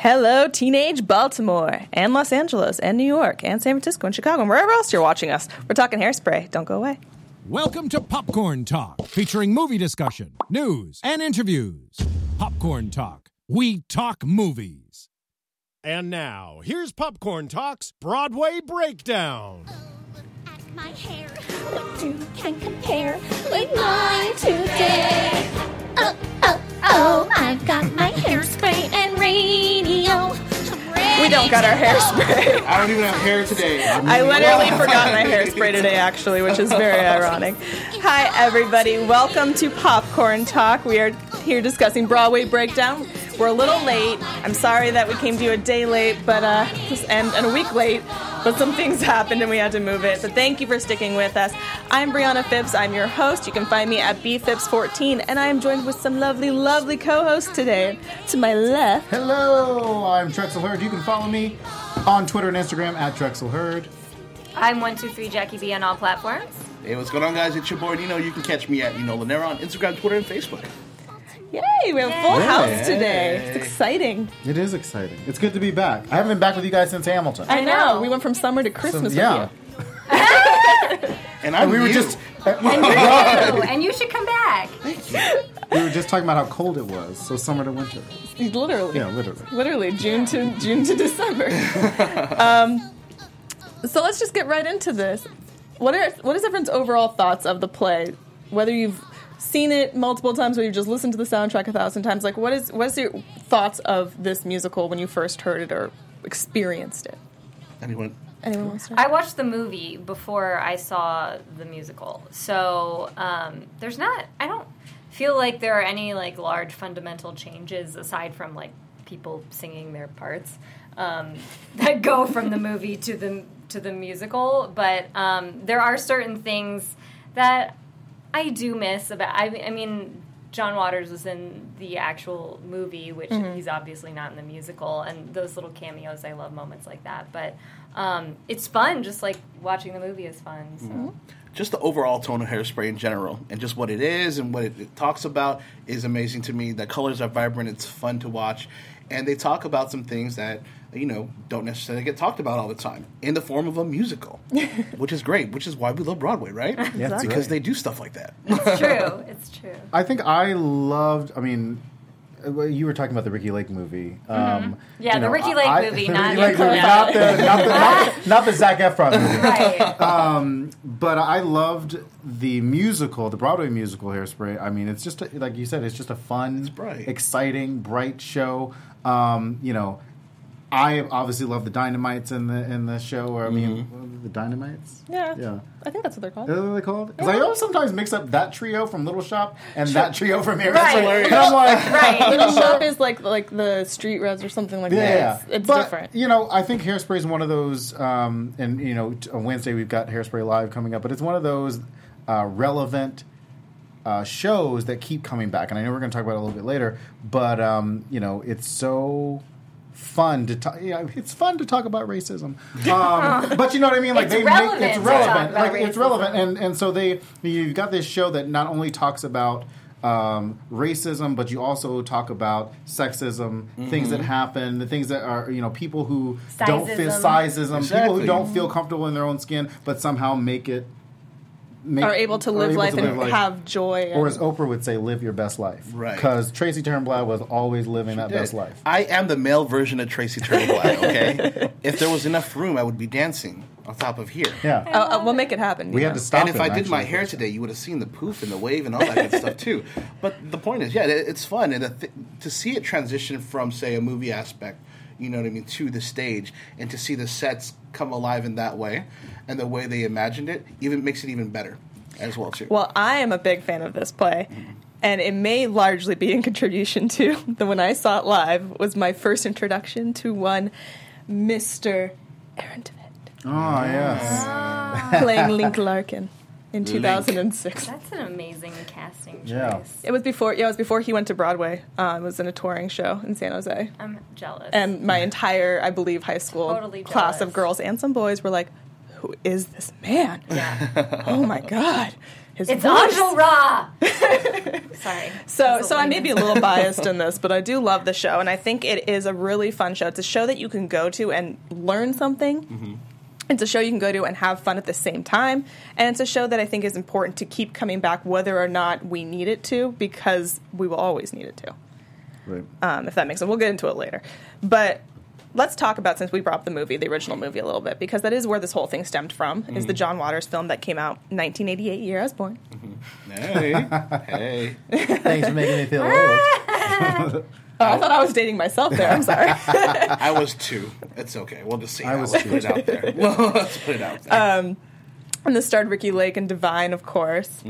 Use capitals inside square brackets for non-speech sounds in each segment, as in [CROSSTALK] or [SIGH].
Hello, teenage Baltimore and Los Angeles and New York and San Francisco and Chicago and wherever else you're watching us. We're talking hairspray. Don't go away. Welcome to Popcorn Talk, featuring movie discussion, news, and interviews. Popcorn Talk. We talk movies. And now, here's Popcorn Talk's Broadway Breakdown. Oh, at my hair. What two can compare with mine today? Oh, oh, oh, I've got my hairspray and radio. We don't got our hairspray. I don't even have hair today. I literally forgot my hairspray today, actually, which is very ironic. Hi, everybody. Welcome to Popcorn Talk. We are here discussing Broadway Breakdown. We're a little late. I'm sorry that we came to you a day late, but uh, and, and a week late. But some things [LAUGHS] happened and we had to move it. But thank you for sticking with us. I'm Brianna Phipps. I'm your host. You can find me at bphipps14, and I am joined with some lovely, lovely co-hosts today. To my left, Hello, I'm Trexel Hurd. You can follow me on Twitter and Instagram at Trexel Hurd. I'm one two three Jackie B on all platforms. Hey, what's going on, guys? It's your boy Nino. You can catch me at Nino Lanera on Instagram, Twitter, and Facebook. yay! We have a full Yay. house today. It's exciting. It is exciting. It's good to be back. I haven't been back with you guys since Hamilton. I know. know. We went from summer to Christmas yeah. with you. [LAUGHS] And I'm And we were you. just [LAUGHS] Oh, [LAUGHS] and you should come back. Thank you. we were just talking about how cold it was. So summer to winter. Literally. Yeah, literally. Literally June to June to December. um, so let's just get right into this. What are what is everyone's overall thoughts of the play? Whether you've seen it multiple times or you've just listened to the soundtrack a thousand times, like what is what is your thoughts of this musical when you first heard it or experienced it? Anyone? Anyone wants to? I watched the movie before I saw the musical, so um, there's not. I don't feel like there are any like large fundamental changes aside from like people singing their parts um, [LAUGHS] that go from the movie to the to the musical. But um, there are certain things that I do miss about. I, I mean, John Waters was in the actual movie, which he's obviously not in the musical, and those little cameos. I love moments like that, but um, it's fun. Just like watching the movie is fun. So. Just the overall tone of hairspray in general, and just what it is and what it, it talks about is amazing to me. The colors are vibrant. It's fun to watch, and they talk about some things that you know don't necessarily get talked about all the time in the form of a musical, [LAUGHS] which is great. Which is why we love Broadway, right? [LAUGHS] that's because they do stuff like that. It's [LAUGHS] true. It's true. I think I loved. I mean, you were talking about the Ricki Lake movie. Um, Yeah, you the know, Ricki Lake I- movie, the not Ricki Lake movie, not the not the not the, not the Zac Efron movie. Right. But I loved the musical, the Broadway musical Hairspray. I mean, it's just a, like you said, it's just a fun, bright. exciting, bright show. Um, you know, I obviously love the Dynamites in the in the show. Or I mean, what are the Dynamites. yeah. Yeah. I think that's what they're called. Is that what they called? Because I always sometimes mix up that trio from Little Shop and that trio from Hairspray. Right. And I'm like, right. [LAUGHS] Little Shop is like like the street res or something like Yeah, that. yeah. It's, it's but, different. You know, I think Hairspray is one of those, um, and you know, t- on Wednesday we've got Hairspray Live coming up, but it's one of those uh, relevant uh, shows that keep coming back. And I know we're going to talk about it a little bit later, but um, you know, it's so fun to talk. Yeah, it's fun to talk about racism. [LAUGHS] Um, but you know what I mean? Like It's they relevant make it's relevant. Like it's relevant, and and so they you've got this show that not only talks about um, racism, but you also talk about sexism, things that happen, the things that are you know people who don't feel Sizeism. sizeism, people who don't feel comfortable in their own skin, but somehow make it. Make, are able to live able life to and live life. have joy. Or and- as Oprah would say, live your best life. Right. Because Tracy Turnblad was always living that best life. I am the male version of Tracy Turnblad. Okay, [LAUGHS] if there was enough room, I would be dancing on top of here. Yeah. Uh, uh, we'll make it happen. we you had to stop and if him, I did my hair today, you would have seen the poof and the wave and all that good stuff too. But the point is, yeah, it, it's fun, and th- to see it transition from, say, a movie aspect, you know what I mean, to the stage, and to see the sets come alive in that way, and the way they imagined it, even makes it even better as well too. Well, I am a big fan of this play, and it may largely be in contribution to [LAUGHS] the when I saw it live was my first introduction to one Mr. Aaron Tveit Oh, ah, yes. playing Link Larkin in 2006. That's an amazing casting choice. Yeah. It was before, yeah, it was before he went to Broadway. Uh, it was in a touring show in San Jose, I'm jealous. and my entire, I believe, high school Totally class of girls and some boys were like, who is this man? Yeah. [LAUGHS] Oh my god, his It's voice. Angel Ra. [LAUGHS] Sorry. So, so I may be a little biased in this, but I do love the show, and I think it is a really fun show. It's a show that you can go to and learn something. It's a show you can go to and have fun at the same time, and it's a show that I think is important to keep coming back, whether or not we need it to, because we will always need it to. Right. Um, if that makes sense, we'll get into it later. But let's talk about since we brought up the movie, the original movie, a little bit, because that is where this whole thing stemmed from. Is the John Waters film that came out 1988, year I was born. [LAUGHS] Hey, hey. Thanks for making me feel old. [LAUGHS] [LAUGHS] Oh, [LAUGHS] I thought I was dating myself there. I'm sorry. [LAUGHS] I was two. It's okay. We'll just see. I now. was Let's two. put it out there. [LAUGHS] Let's put it out there. And this starred Ricki Lake and Divine, of course,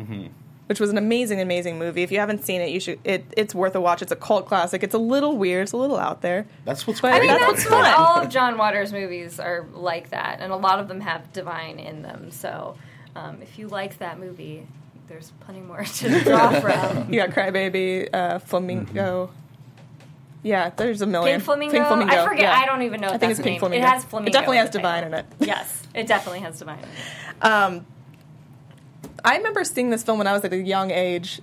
which was an amazing, amazing movie. If you haven't seen it, you should. It, it's worth a watch. It's a cult classic. It's a little weird. It's a little out there. that's what's but great. I mean, That's that's, what fun. all of John Waters' movies are like that, and a lot of them have divine in them. So, um, if you like that movie, there's plenty more to draw from. You got Crybaby, uh, Flamingo. Yeah, there's a million. Pink Flamingo. Pink Flamingo. I forget. yeah. I don't even know. If I think it's Pink name. Flamingo. It has flamingo. It definitely has Divine in it. Yes, it definitely has divine. Um, I remember seeing this film when I was at a young age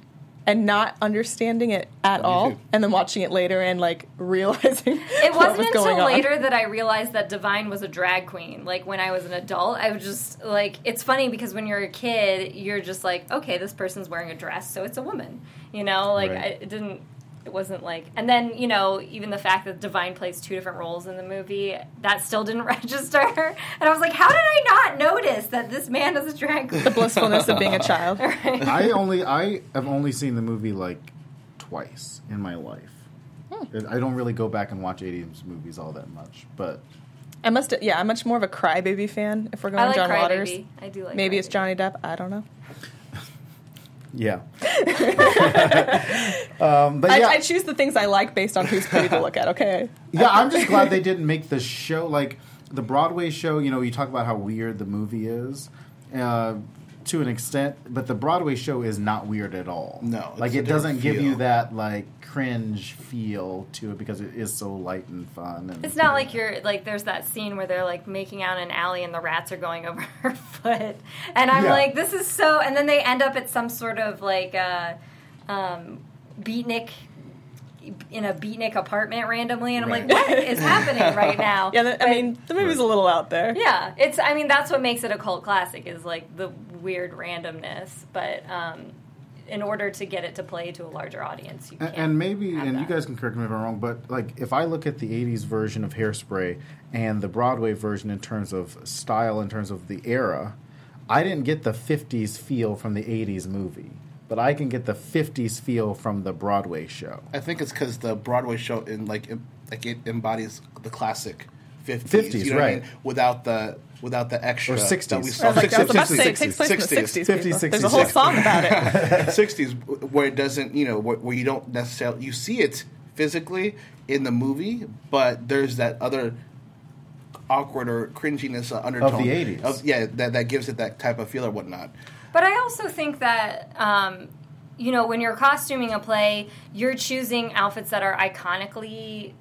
and not understanding it at all, too. and then watching it later and like [LAUGHS] realizing It wasn't was going until on. later that I realized that Divine was a drag queen. Like when I was an adult, I was just like, it's funny because when you're a kid, you're just like, okay, this person's wearing a dress, so it's a woman. You know, like Right. I, it didn't. It wasn't like, and then you know, even the fact that Divine plays two different roles in the movie, that still didn't [LAUGHS] register. And I was like, how did I not notice that this man is a drag queen? the blissfulness of being a [LAUGHS] child. I only I have only seen the movie like twice in my life. Hmm. I don't really go back and watch 80s movies all that much, but I must, yeah, I'm much more of a Crybaby fan. If we're going like John Waters, Crybaby. I do like. maybe it's Johnny Depp. I don't know. Yeah. [LAUGHS] [LAUGHS] um, but I, yeah, I choose the things I like based on who's pretty to look at. Okay, [LAUGHS] yeah, I'm just glad they didn't make the show like the Broadway show. You know, you talk about how weird the movie is. Uh, to an extent, but the Broadway show is not weird at all. No, like it doesn't different give you that like cringe feel to it because it is so light and fun. And It's not like you're like there's that scene where they're like making out in an alley and the rats are going [LAUGHS] over her foot, and I'm Yeah. like, this is so. And then they end up at some sort of like uh, um, beatnik in a beatnik apartment randomly, and I'm Right. like, what is happening right now? [LAUGHS] yeah, the, I mean the movie's a little out there. yeah, it's. I mean, that's what makes it a cult classic is like the weird randomness, but. Um, in order to get it to play to a larger audience, you And, and maybe, have and you guys can correct me if I'm wrong, but like if I look at the '80s version of Hairspray and the Broadway version in terms of style, in terms of the era, I didn't get the '50s feel from the '80s movie, but I can get the '50s feel from the Broadway show. I think it's because the Broadway show in like em- like it embodies the classic fifties, 50s, you know what I right. mean? Without the without the extra Or that we 60s. saw. I was like, I was about to say it 60s, takes place in the 60s, 60s. 50s, people. 60s, There's a whole 60s. song about it. [LAUGHS] sixties where it doesn't you know where, where you don't necessarily you see it physically in the movie, but there's that other awkward or cringiness uh, undertone 80s. of- yeah, that that gives it that type of feel or whatnot. But I also think that, um, you know, when you're costuming a play, you're choosing outfits that are iconically 60s.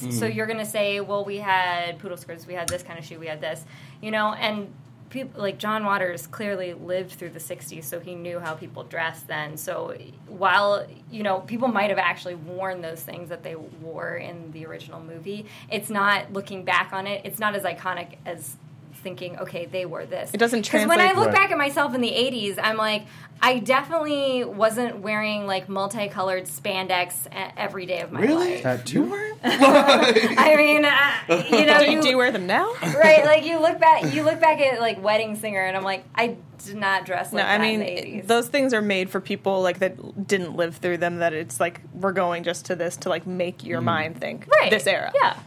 So mm-hmm. you're going to say, well, we had poodle skirts, we had this kind of shoe, we had this, you know, and people like John Waters clearly lived through the 60s, so he knew how people dressed then. So while, you know, people might have actually worn those things that they wore in the original movie, it's not looking back on it, it's not as iconic as thinking, okay, they wore this. It doesn't Because when I look Right. back at myself in the 80s, I'm like, I definitely wasn't wearing like multicolored spandex every day of my life. Really? [LAUGHS] Tattoo? I mean, uh, you know, Do you, you, do you wear them now? right? Like you look back, you look back at like Wedding Singer, and I'm like, I did not dress like No, I that mean in the 80s. those things are made for people like that didn't live through them. That it's like we're going just to this to like make your mind think right? this era. yeah.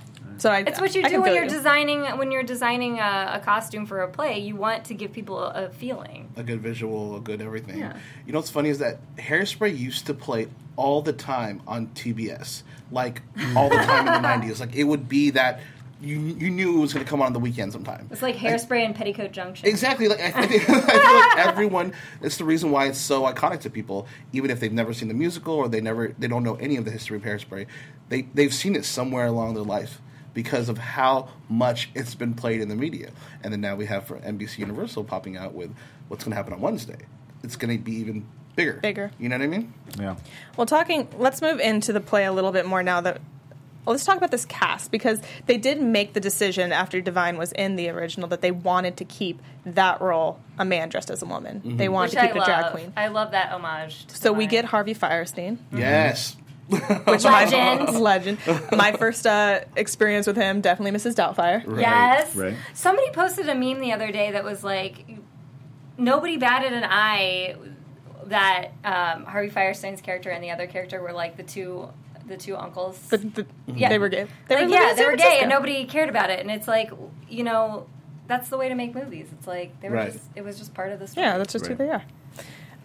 So I, It's what you I do can when you're you. designing when you're designing a, a costume for a play. You want to give people a, a feeling. a good visual, a good everything. Yeah. You know what's funny is that Hairspray used to play all the time on TBS, like [LAUGHS] all the time in the '90s. Like it would be that you you knew it was going to come on the weekend sometime. It's like hairspray and petticoat junction. Exactly. Like I, I, [LAUGHS] think, [LAUGHS] I feel like everyone. It's the reason why it's so iconic to people, even if they've never seen the musical or they never they don't know any of the history of Hairspray. They they've seen it somewhere along their life because of how much it's been played in the media. And then now we have for NBC Universal popping out with what's going to happen on Wednesday. It's going to be even bigger. Bigger. You know what I mean? Yeah. Well, talking, let's move into the play a little bit more now that. Well, let's talk about this cast because they did make the decision after Divine was in the original that they wanted to keep that role a man dressed as a woman. They mm-hmm. wanted Which to keep I a drag love. queen. I love that homage. To So we get Harvey Fierstein, Yes. [LAUGHS] which Legend. my [LAUGHS] legend. My first uh, experience with him definitely Mrs. Doubtfire. Right, Yes. right. Somebody posted a meme the other day that was like, nobody batted an eye that um, Harvey Fierstein's character and the other character were like the two the two uncles. But the, Yeah. they were gay. They like, were yeah, they were gay, and nobody cared about it. And it's like, you know, that's the way to make movies. It's like they were Right. just, it was just part of the story. Yeah, that's just who they are.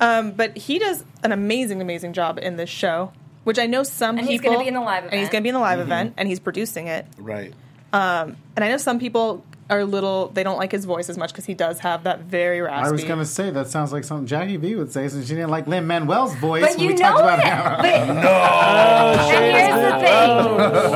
Um, but he does an amazing, amazing job in this show, which I know some And people. he's gonna be in the live event. And he's going to be in the live event, and he's producing it. Right. Um, and I know some people are a little. They don't like his voice as much because he does have that very raspy. I was going to say that sounds like something Jackie B would say since she didn't like Lin Manuel's voice But when you we know talked about it. him. But, [LAUGHS] and here's the thing.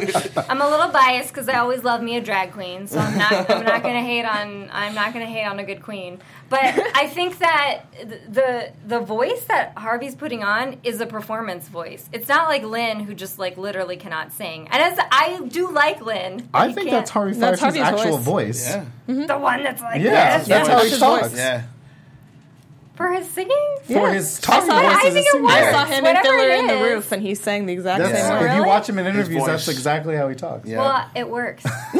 Here's the thing. [LAUGHS] I'm a little biased because I always love me a drag queen, so I'm not. I'm not going to hate on. I'm not going to hate on a good queen. But I think that the the voice that Harvey's putting on is a performance voice. It's not like Lin who just like literally cannot sing. And as I do like Lin, I think can't- that's Harvey That's Fierstein's Harvey's actual voice. voice. Yeah. Mm-hmm. the one that's like Yeah, this. that's Yeah, how that's he his talks. voice. Yeah. for his singing. For Yeah. his I talking saw- voice I as think it singer. was. I saw him in Whatever Fiddler it in the is. Roof, and he's saying the exact That's, same Oh, word. If you really? watch him in interviews, that's voice. exactly how he talks. Yeah. Well, it works. [LAUGHS]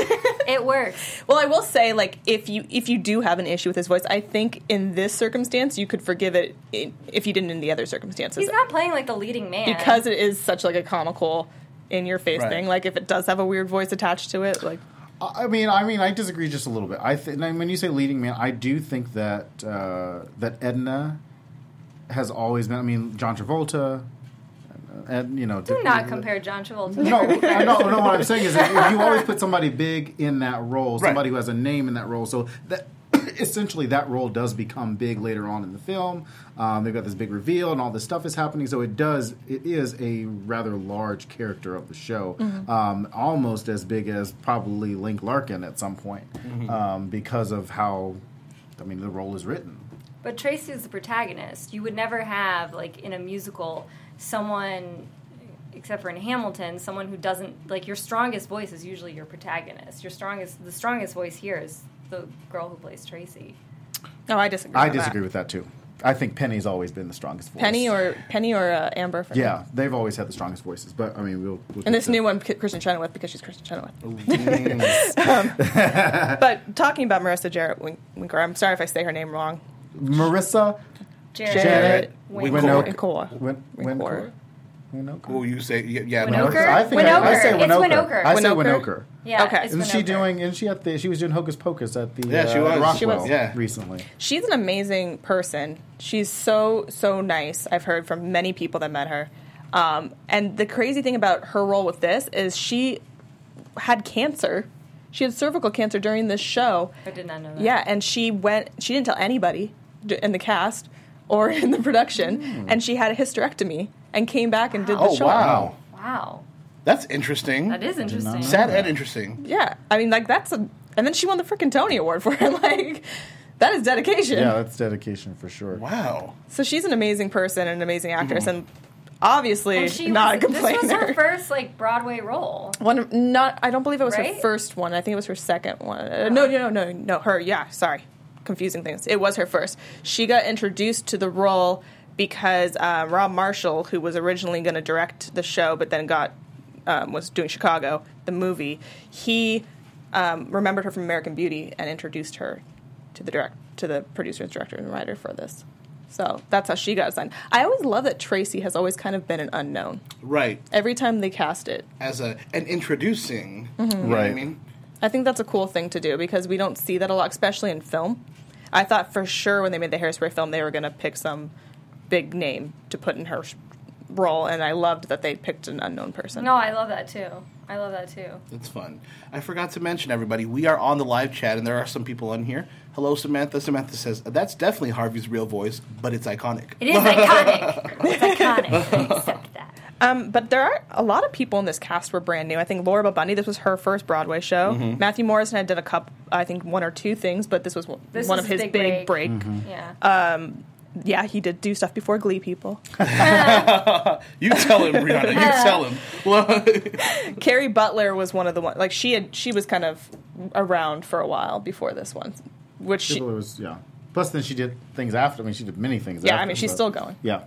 it works. Well, I will say, like, if you if you do have an issue with his voice, I think in this circumstance you could forgive it i- if you didn't in the other circumstances. He's not playing like the leading man because it is such like a comical in your face Right. thing. Like if it does have a weird voice attached to it, like I mean, I mean, I disagree just a little bit. I think when you say leading man, I do think that uh, that Edna has always been. I mean, John Travolta, and you know, Do not compare John Travolta. No, I know, no. What I'm saying is, that [LAUGHS] if you always put somebody big in that role, Right. somebody who has a name in that role, so that essentially that role does become big later on in the film. Um, they've got this big reveal, and all this stuff is happening. So it does. It is a rather large character of the show, um, almost as big as probably Link Larkin at some point, um, because of how. I mean, the role is written. But Tracy is the protagonist. You would never have like in a musical someone except for in Hamilton, someone who doesn't like your strongest voice is usually your protagonist. Your strongest the strongest voice here is the girl who plays Tracy. no, I disagree. I with that. disagree with that too. I think Penny's always been the strongest voice. Penny or Penny or uh, Amber. For me. yeah, they've always had the strongest voices. But I mean, we'll. we'll And this new one, Kristin Chenoweth, because she's Kristin Chenoweth. Mm. [LAUGHS] But talking about Marissa Jaret Win- Winker, I'm sorry if I say her name wrong. Marissa Jared, Jaret Winkler. Winkler. Win- Winkler. Winokur? Oh, you say yeah, yeah Winokur? I think I, I say Winokur. It's Winokur. Winokur. I say Winokur? Winokur. Yeah, Okay. it's Isn't she doing? Isn't she at the? She was doing Hocus Pocus at the. Yeah, she uh, was. Rockwell She was. Yeah. recently. She's an amazing person. She's so so nice. I've heard from many people that met her. Um, and the crazy thing about her role with this is she had cancer. She had cervical cancer during this show. I did not know that. Yeah, and she went. She didn't tell anybody in the cast or [LAUGHS] in the production, and she had a hysterectomy and came back and did the show. Oh show. wow, Wow. that's interesting. That is interesting. Sad and interesting. Yeah, I mean, like that's a. And then she won the freaking Tony Award for it. [LAUGHS] Like that is dedication. Yeah, that's dedication for sure. Wow. So she's an amazing person and an amazing actress, and obviously And she not was, a complainer. This was her first like Broadway role. one, not I don't believe it was her first one. I think it was her second one. Uh, no, no, no, no, no. Her, yeah. Sorry, confusing things. It was her first. She got introduced to the role because uh, Rob Marshall, who was originally going to direct the show, but then got um, was doing Chicago, the movie. He um, remembered her from American Beauty and introduced her to the direct to the producers, director, and writer for this. So that's how she got assigned. I always love that Tracy has always kind of been an unknown. Right. Every time they cast it, As a and introducing. You know what I Right. mean? I think that's a cool thing to do because we don't see that a lot, especially in film. I thought for sure when they made the Hairspray film, they were going to pick some big name to put in her role, and I loved that they picked an unknown person. No, I love that too. I love that too. That's fun. I forgot to mention, everybody, we are on the live chat, and there are some people on here. Hello, Samantha. Samantha says, That's definitely Harvey's real voice, but it's iconic. It is iconic. [LAUGHS] it's iconic. I accept that. Um, but there are a lot of people in this cast were brand new. I think Laura Bundy, this was her first Broadway show. Mm-hmm. Matthew Morrison had done a couple, I think one or two things, but this was one, This one of his big big, break. break. Mm-hmm. Yeah. Yeah, he did do stuff before Glee people. [LAUGHS] You tell him, Brianna. You [LAUGHS] tell him. Well, [LAUGHS] Kerry Butler was one of the ones. Like she had, she was kind of around for a while before this one, which she, People was yeah. Plus, then she did things after. I mean, she did many things. Yeah, I mean, she's but- still going. Yeah,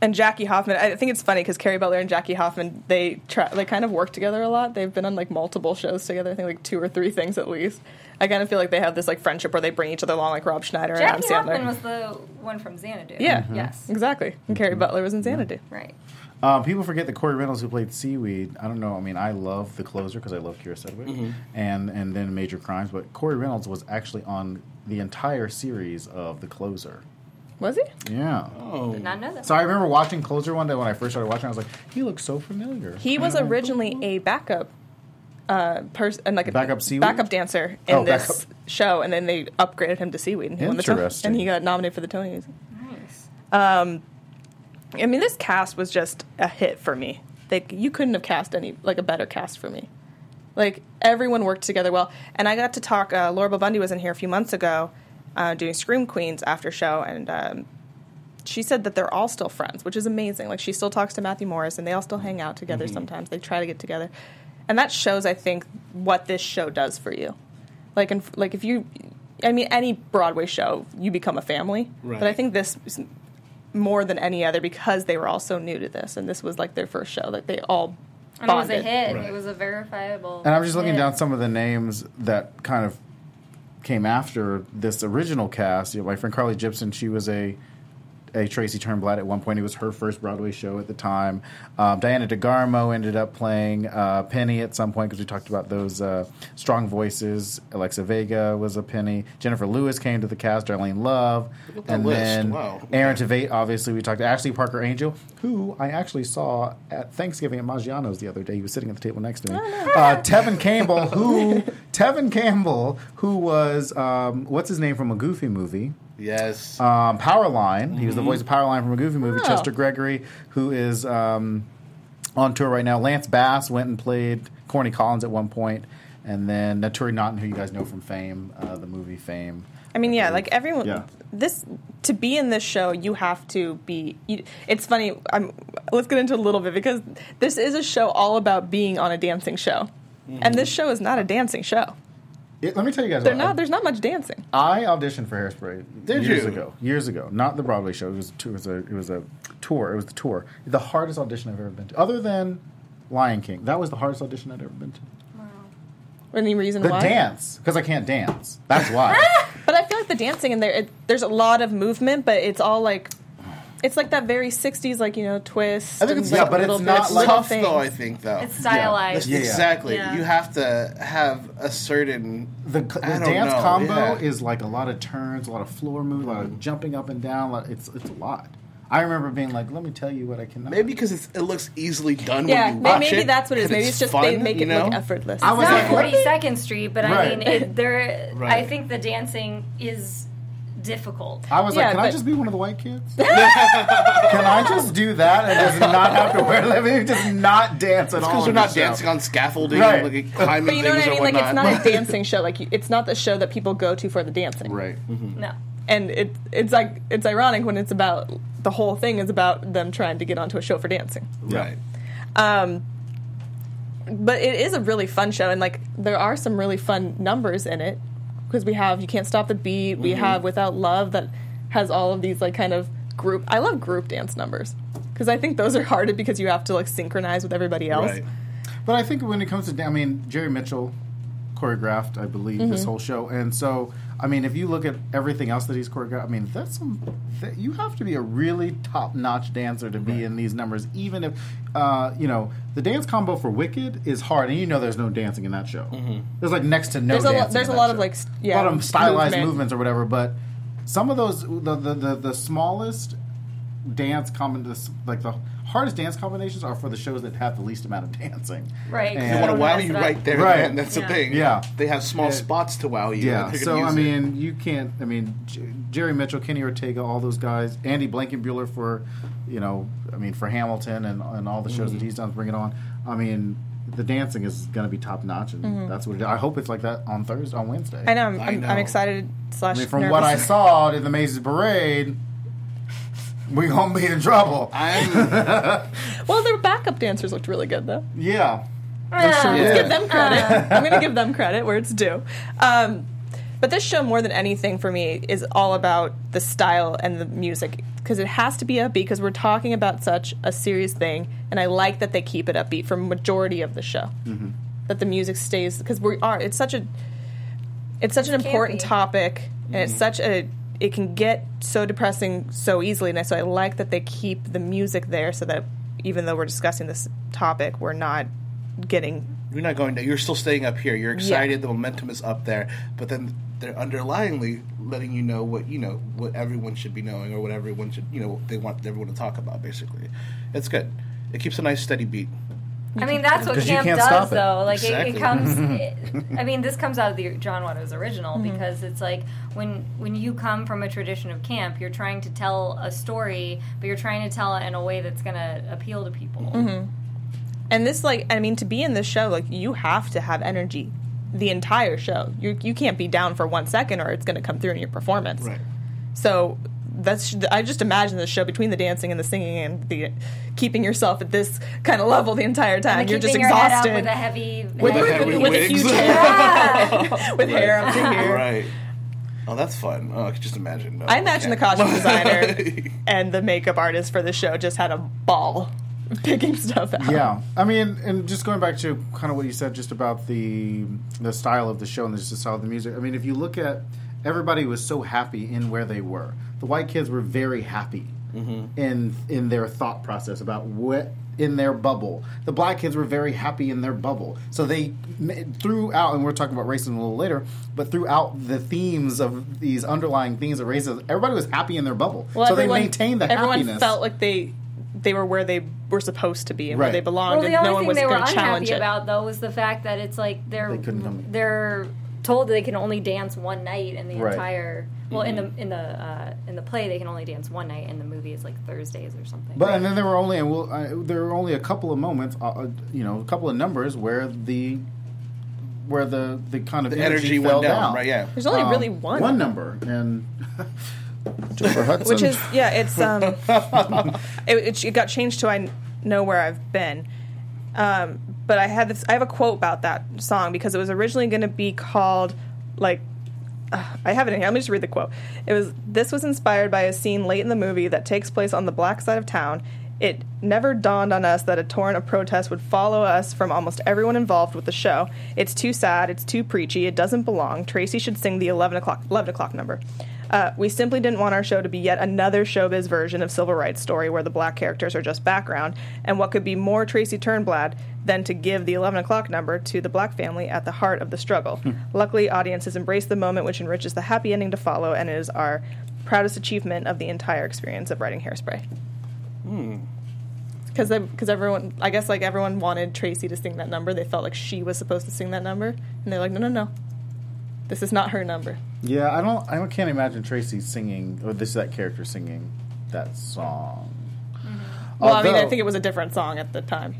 and Jackie Hoffman. I think it's funny because Kerry Butler and Jackie Hoffman they try, they kind of work together a lot. They've been on like multiple shows together. I think like two or three things at least. I kind of feel like they have this like friendship where they bring each other along, like Rob Schneider and Adam Jackie Sandler. Hoffman was the one from Xanadu. yeah, Yes. exactly. And Kerry Butler was in Xanadu. Right. Um, people forget that Corey Reynolds, who played Seaweed, I don't know. I mean, I love the closer because I love Kyra Sedgwick, Mm-hmm. and and then Major Crimes. But Corey Reynolds was actually on the entire series of the closer. Was he? Yeah. Oh. Did not know that. So I remember watching Closer one day when I first started watching. I was like, he looks so familiar. He was originally a backup uh, person, and like a Backup seaweed? backup dancer in Oh, this backup. show, and then they upgraded him to seaweed. And he won the Tony- Interesting. and he got nominated for the Tonys. Nice. I mean, this cast was just a hit for me. Like you couldn't have cast any like a better cast for me. Like everyone worked together well, and I got to talk. Uh, Laura Bundy was in here a few months ago, uh, doing Scream Queens after show, and um, she said that they're all still friends, which is amazing. Like she still talks to Matthew Morris, and they all still hang out together. Sometimes they try to get together, and that shows, I think, what this show does for you. Like, and like if you, I mean, any Broadway show, you become a family. But I think this is more than any other because they were all so new to this, and this was like their first show. that they all And it was a hit. Right. It was a verifiable. And I'm just looking down some of the names that kind of came after this original cast. You know, my friend Carly Gibson, she was a a Tracy Turnblad at one point. It was her first Broadway show at the time. Um, Diana DeGarmo ended up playing uh, Penny at some point because we talked about those uh, strong voices. Alexa Vega was a Penny. Jennifer Lewis came to the cast. Darlene Love, at and list. then Wow. Aaron Tveit. Obviously, we talked to Ashley Parker Angel, who I actually saw at Thanksgiving at Maggiano's the other day. He was sitting at the table next to me. Uh, Tevin Campbell, who [LAUGHS] Tevin Campbell, who was um, what's his name from a Goofy movie. Yes. Um, Powerline. He was the voice of Powerline from a Goofy movie. Oh. Chester Gregory, who is um, on tour right now. Lance Bass went and played Corny Collins at one point, and then Naturi Naughton, who you guys know from Fame, uh, the movie Fame. I mean, yeah, like everyone. Yeah. This to be in this show, you have to be. You, it's funny. I'm. Let's get into a little bit because this is a show all about being on a dancing show, and this show is not a dancing show. It- let me tell you guys. They're what, not. There's not much dancing. I auditioned for Hairspray Did years you? ago. Years ago, not the Broadway show. It was, it was a it was a tour. It was the tour. The hardest audition I've ever been to, other than Lion King. That was the hardest audition I'd ever been to. Any reason The why? dance, because I can't dance. That's why. [LAUGHS] But I feel like the dancing in there, it, there's a lot of movement, but it's all like, it's like that very '60s, like you know, twist. I think and, it's- like, yeah, but it's little not bits, like- tough things. though. I think though. It's stylized. Yeah, yeah. Exactly. Yeah. You have to have a certain. The, the I don't dance know, combo yeah. is like a lot of turns, a lot of floor moves, a lot of jumping up and down. a lot- It's it's a lot. I remember being like, "Let me tell you what I cannot." Maybe because it looks easily done Yeah, when you watch maybe it. that's what it is. Maybe it's just fun, they make you it know? look effortless. I was It's like, not Forty the- Second Street, but I mean, it, there. I think the dancing is difficult. I was Yeah, like, "Can I but- just be one of the white kids? [LAUGHS] Can I just do that and just not have to wear them? Just not dance at all?" Because they're on not the show? dancing on scaffolding, Right. like [LAUGHS] climbing But you know things what I mean? or Like it's whatnot. not a [LAUGHS] dancing show. Like you, it's not the show that people go to for the dancing. right. Mm-hmm. No. And it it's like it's ironic when it's about the whole thing is about them trying to get onto a show for dancing. Right. Um, but it is a really fun show, and like there are some really fun numbers in it because we have you can't stop the beat. We Mm-hmm. have without love that has all of these like kind of group. I love group dance numbers because I think those are harder because you have to like synchronize with everybody else. Right. But I think when it comes to, I mean, Jerry Mitchell choreographed, I believe, this Mm-hmm. whole show, and so I mean, if you look at everything else that he's choreographed, I mean, that's some. That, you have to be a really top-notch dancer to be in these numbers, even if, uh, you know, the dance combo for Wicked is hard, and you know, there's no dancing in that show. There's like next to no. There's a lo- dancing there's a that lot of, like, s- a yeah, lot of stylized movement. movements or whatever, but some of those, the the, the, the smallest dance combinations, like the hardest dance combinations, are for the shows that have the least amount of dancing. Right. And- They want to wow you right there, Right. man. That's Yeah. the thing. Yeah. they have small Yeah. spots to wow you. Yeah. So I use it. mean, you can't. I mean, J- Jerry Mitchell, Kenny Ortega, all those guys, Andy Blankenbuehler for, you know, I mean for Hamilton and and all the shows Mm-hmm. that he's done, Bring It On. I mean, the dancing is going to be top notch, and that's what it, I hope it's like that on Thursday, on Wednesday. I know. I'm, I know. I'm excited. Slash, I mean, from nervous. what I saw in the Macy's parade, we gonna be in trouble. I'm [LAUGHS] Well, their backup dancers looked really good though. Yeah. Ah. Yeah. give them credit. I'm going to give them credit where it's due. Um, but this show, more than anything for me, is all about the style and the music because it has to be upbeat because we're talking about such a serious thing, and I like that they keep it upbeat for majority of the show. Mm-hmm. That the music stays because we are. It's such a. It's such an It's important topic, and it's such a. It can get so depressing so easily, and so I like that they keep the music there so that even though we're discussing this topic, we're not getting You're not going. You're still staying up here. You're excited. The momentum is up there, but then they're underlyingly letting you know what you know, what everyone should be knowing, or what everyone should, you know, they want everyone to talk about. Basically, it's good. It keeps a nice steady beat. I mean, that's what 'Cause you camp can't does, stop it. though. Like Exactly. it, it comes. [LAUGHS] it, I mean, this comes out of the John Waters original Mm-hmm. because it's like when when you come from a tradition of camp, you're trying to tell a story, but you're trying to tell it in a way that's going to appeal to people. Mm-hmm. And this, like, I mean, to be in this show, like, you have to have energy the entire show. You you can't be down for one second, or it's going to come through in your performance. So that's I just imagine the show between the dancing and the singing and the keeping yourself at this kind of level the entire time. And You're just keeping your head up exhausted with a heavy. with, With with, with a wigs. huge hair, with hair up to here. Right. Oh, that's fun. Oh, I could just imagine. I imagine the costume designer [LAUGHS] and the makeup artist for the show just had a ball [LAUGHS] picking stuff out. Yeah, I mean, and just going back to kind of what you said, just about the the style of the show and just the style of the music. I mean, if you look at everybody was so happy in where they were. The white kids were very happy mm-hmm. in in their thought process about what in their bubble. The black kids were very happy in their bubble. So they ma- throughout, and we're talking about racism a little later, but throughout the themes of these underlying themes of racism, everybody was happy in their bubble. so they maintained the everyone happiness. felt like they they were where they were supposed to be and where Right. they belonged, Well, the and no only one thing was they were going to challenge unhappy it. about though was the fact that it's like they're They couldn't come- they're told that they can only dance one night in the Right. entire. Well, in the in the uh, in the play they can only dance one night. In the movie, it's like Thursdays or something. But and then there were only and we'll, uh, there were only a couple of moments, uh, uh, you know, a couple of numbers where the where the the kind of The energy, energy fell went down, down. right, yeah. There's only Um, really one, one number, and [LAUGHS] Jennifer Hudson, which is yeah, it's um, [LAUGHS] it, it, it got changed to I know where I've been. Um, but I had this. I have a quote about that song because it was originally going to be called like I have it in here. Let me just read the quote. It was this was inspired by a scene late in the movie that takes place on the black side of town. It never dawned on us that a torrent of protest would follow us from almost everyone involved with the show. It's too sad. It's too preachy. It doesn't belong. Tracy should sing the eleven o'clock eleven o'clock number. Uh, we simply didn't want our show to be yet another showbiz version of civil rights story where the black characters are just background. And what could be more Tracy Turnblad than to give the 11 o'clock number to the black family at the heart of the struggle? Luckily, audiences embrace the moment, which enriches the happy ending to follow, and is our proudest achievement of the entire experience of writing Hairspray. Because because everyone, I guess like everyone wanted Tracy to sing that number. They felt like she was supposed to sing that number, and they're like, no, no, no, this is not her number. yeah. I don't, I don't- can't imagine Tracy singing or this that character singing that song. Well, I mean, I think it was a different song at the time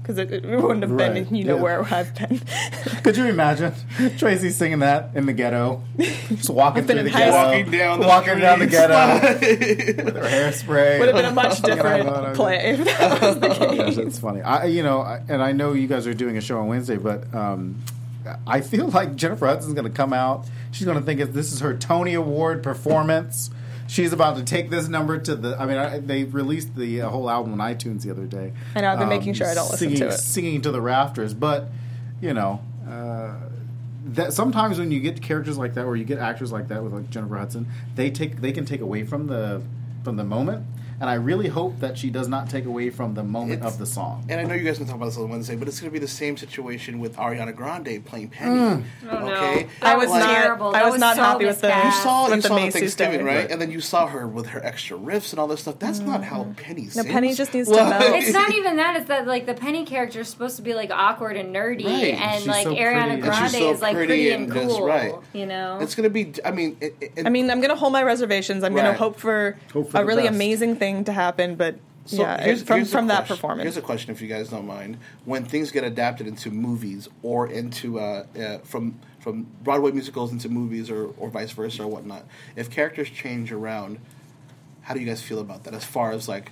because it, it wouldn't have been, you know, yeah. where I've been. [LAUGHS] Could you imagine Tracy singing that in the ghetto, just walking through the ghetto, Walking down the walking down the ghetto [LAUGHS] with her hairspray? Would have been a much You know, different play if that was the [LAUGHS] Oh, gosh, case. that's funny. I, you know, I, and I know you guys are doing a show on Wednesday, but um, I feel like Jennifer Hudson's going to come out. She's going to think this is her Tony Award performance. She's about to take this number to the. I mean, I, they released the uh, whole album on iTunes the other day. I know, I've been making sure I don't listen to it. Singing to the rafters, but you know. Uh, that sometimes when you get characters like that, or you get actors like that with like Jennifer Hudson, they take they can take away from the from the moment, and I really hope that she does not take away from the moment It's- of the song. And I know you guys can talk about this on Wednesday, but it's going to be the same situation with Ariana Grande playing Penny. Mm. Oh, no. okay, That I was was not. terrible. I was, was not so happy with the. miscast. You saw, with you the saw the Macy's Thanksgiving, story. right? Right. And then you saw her with her extra riffs and all this stuff. That's not how Penny sings. Penny just needs to Well. It's not even that. It's that like the Penny character is supposed to be like awkward and nerdy, Right. and She's like so Ariana pretty. Grande so is like pretty pretty and and just cool. right. You know, It's going to be. I mean, it, it, I mean, I'm gonna hold my reservations. I'm gonna hope for, Hope a really amazing thing to happen. But So yeah, here's- from here's from that question. performance. Here's a question, if you guys don't mind. When things get adapted into movies or into uh, uh, from from Broadway musicals into movies or, or vice versa or whatnot, if characters change around, how do you guys feel about that? As far as like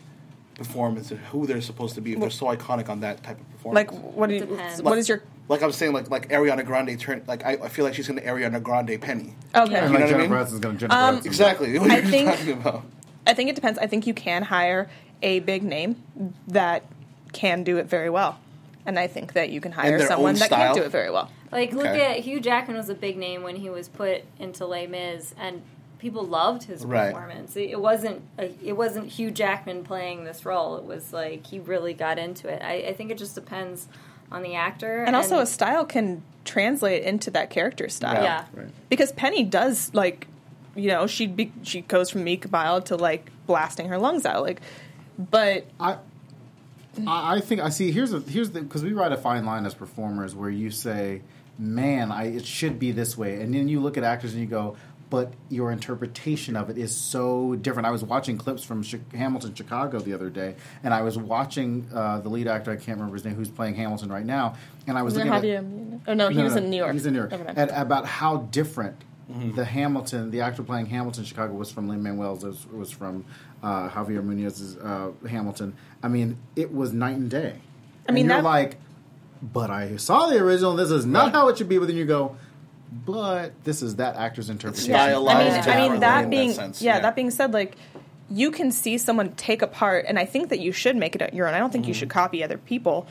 performance and who they're supposed to be, if they're so iconic on that type of performance. like, what do you? Depends. What is your? like I'm saying, like like Ariana Grande turn. Like I, I feel like she's going to Ariana Grande Penny. Okay. And You know like what I mean? Aniston's going to Jennifer Um, Aniston. Exactly. [LAUGHS] What I you're think- talking about. I think it depends. I think you can hire a big name that can do it very well, and I think that you can hire someone that can't do it very well. like look Okay. at Hugh Jackman was a big name when he was put into Les Mis, and people loved his Right. performance. It, it wasn't a, it wasn't Hugh Jackman playing this role. It was like he really got into it. I, I think it just depends on the actor, And also, a style can translate into that character style. yeah. Right. because Penny does like, you know, she'd be, she goes from meek mild to like blasting her lungs out, like, but I, I think I see. Here's a here's the because we write a fine line as performers where you say, "Man, I it should be this way," and then you look at actors and you go, "But your interpretation of it is so different." I was watching clips from Chi- Hamilton, Chicago, the other day, and I was watching uh, the lead actor. I can't remember his name, who's playing Hamilton right now, and I was was looking at. Javier? Oh no, he No, was no, in New York. He's in New York. Mind. And about how different the Hamilton, the actor playing Hamilton, Chicago was from Lin Manuel's, was, was from uh, Javier Munoz's uh, Hamilton. I mean, it was night and day. I mean, and you're that- like, but I saw the original. This is not Right. how it should be. But then you go, but this is that actor's interpretation. I Stylized mean, I mean that that being sense, yeah, yeah. that being said, like you can see someone take a part, and I think that you should make it your own. I don't think you Mm-hmm. should copy other people,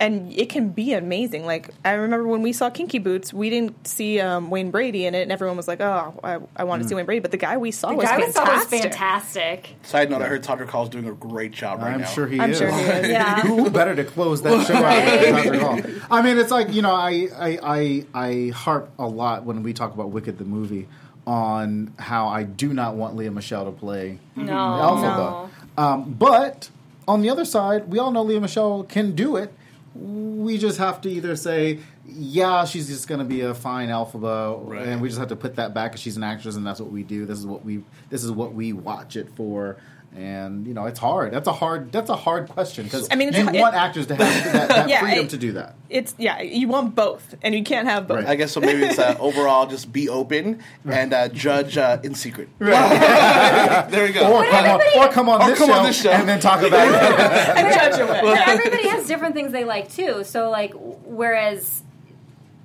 and it can be amazing. Like I remember when we saw Kinky Boots, we didn't see um, Wayne Brady in it, and everyone was like, "Oh, I, I want to Mm. see Wayne Brady," but the guy we saw The was guy we fantastic. saw was fantastic. Side note: I heard Todrick Hall's doing a great job right I'm now. sure he I'm is. sure he is. Yeah. [LAUGHS] Who better to close that show out than Todrick Hall? I mean, it's like you know, I, I I I harp a lot when we talk about Wicked the movie on how I do not want Lea Michele to play No, Elphaba. Um, but on the other side, we all know Lea Michele can do it. We just have to either say, yeah, she's just going to be a fine Elphaba, Right. and we just have to put that back because she's an actress, and that's what we do. This is what we this is what we watch it for. And you know, it's hard. That's a hard. That's a hard question because I mean, it's you hard- want actors to have that, that [LAUGHS] Yeah, freedom it- to do that. It's yeah, you want both, and you can't have both. Right. I guess so. Maybe it's uh, [LAUGHS] overall just be open and uh, judge uh, in secret. [LAUGHS] there we go. Or come, on, or come on Or this come show on this show. and then talk about it. And judge it. But everybody has different things they like too. So like, whereas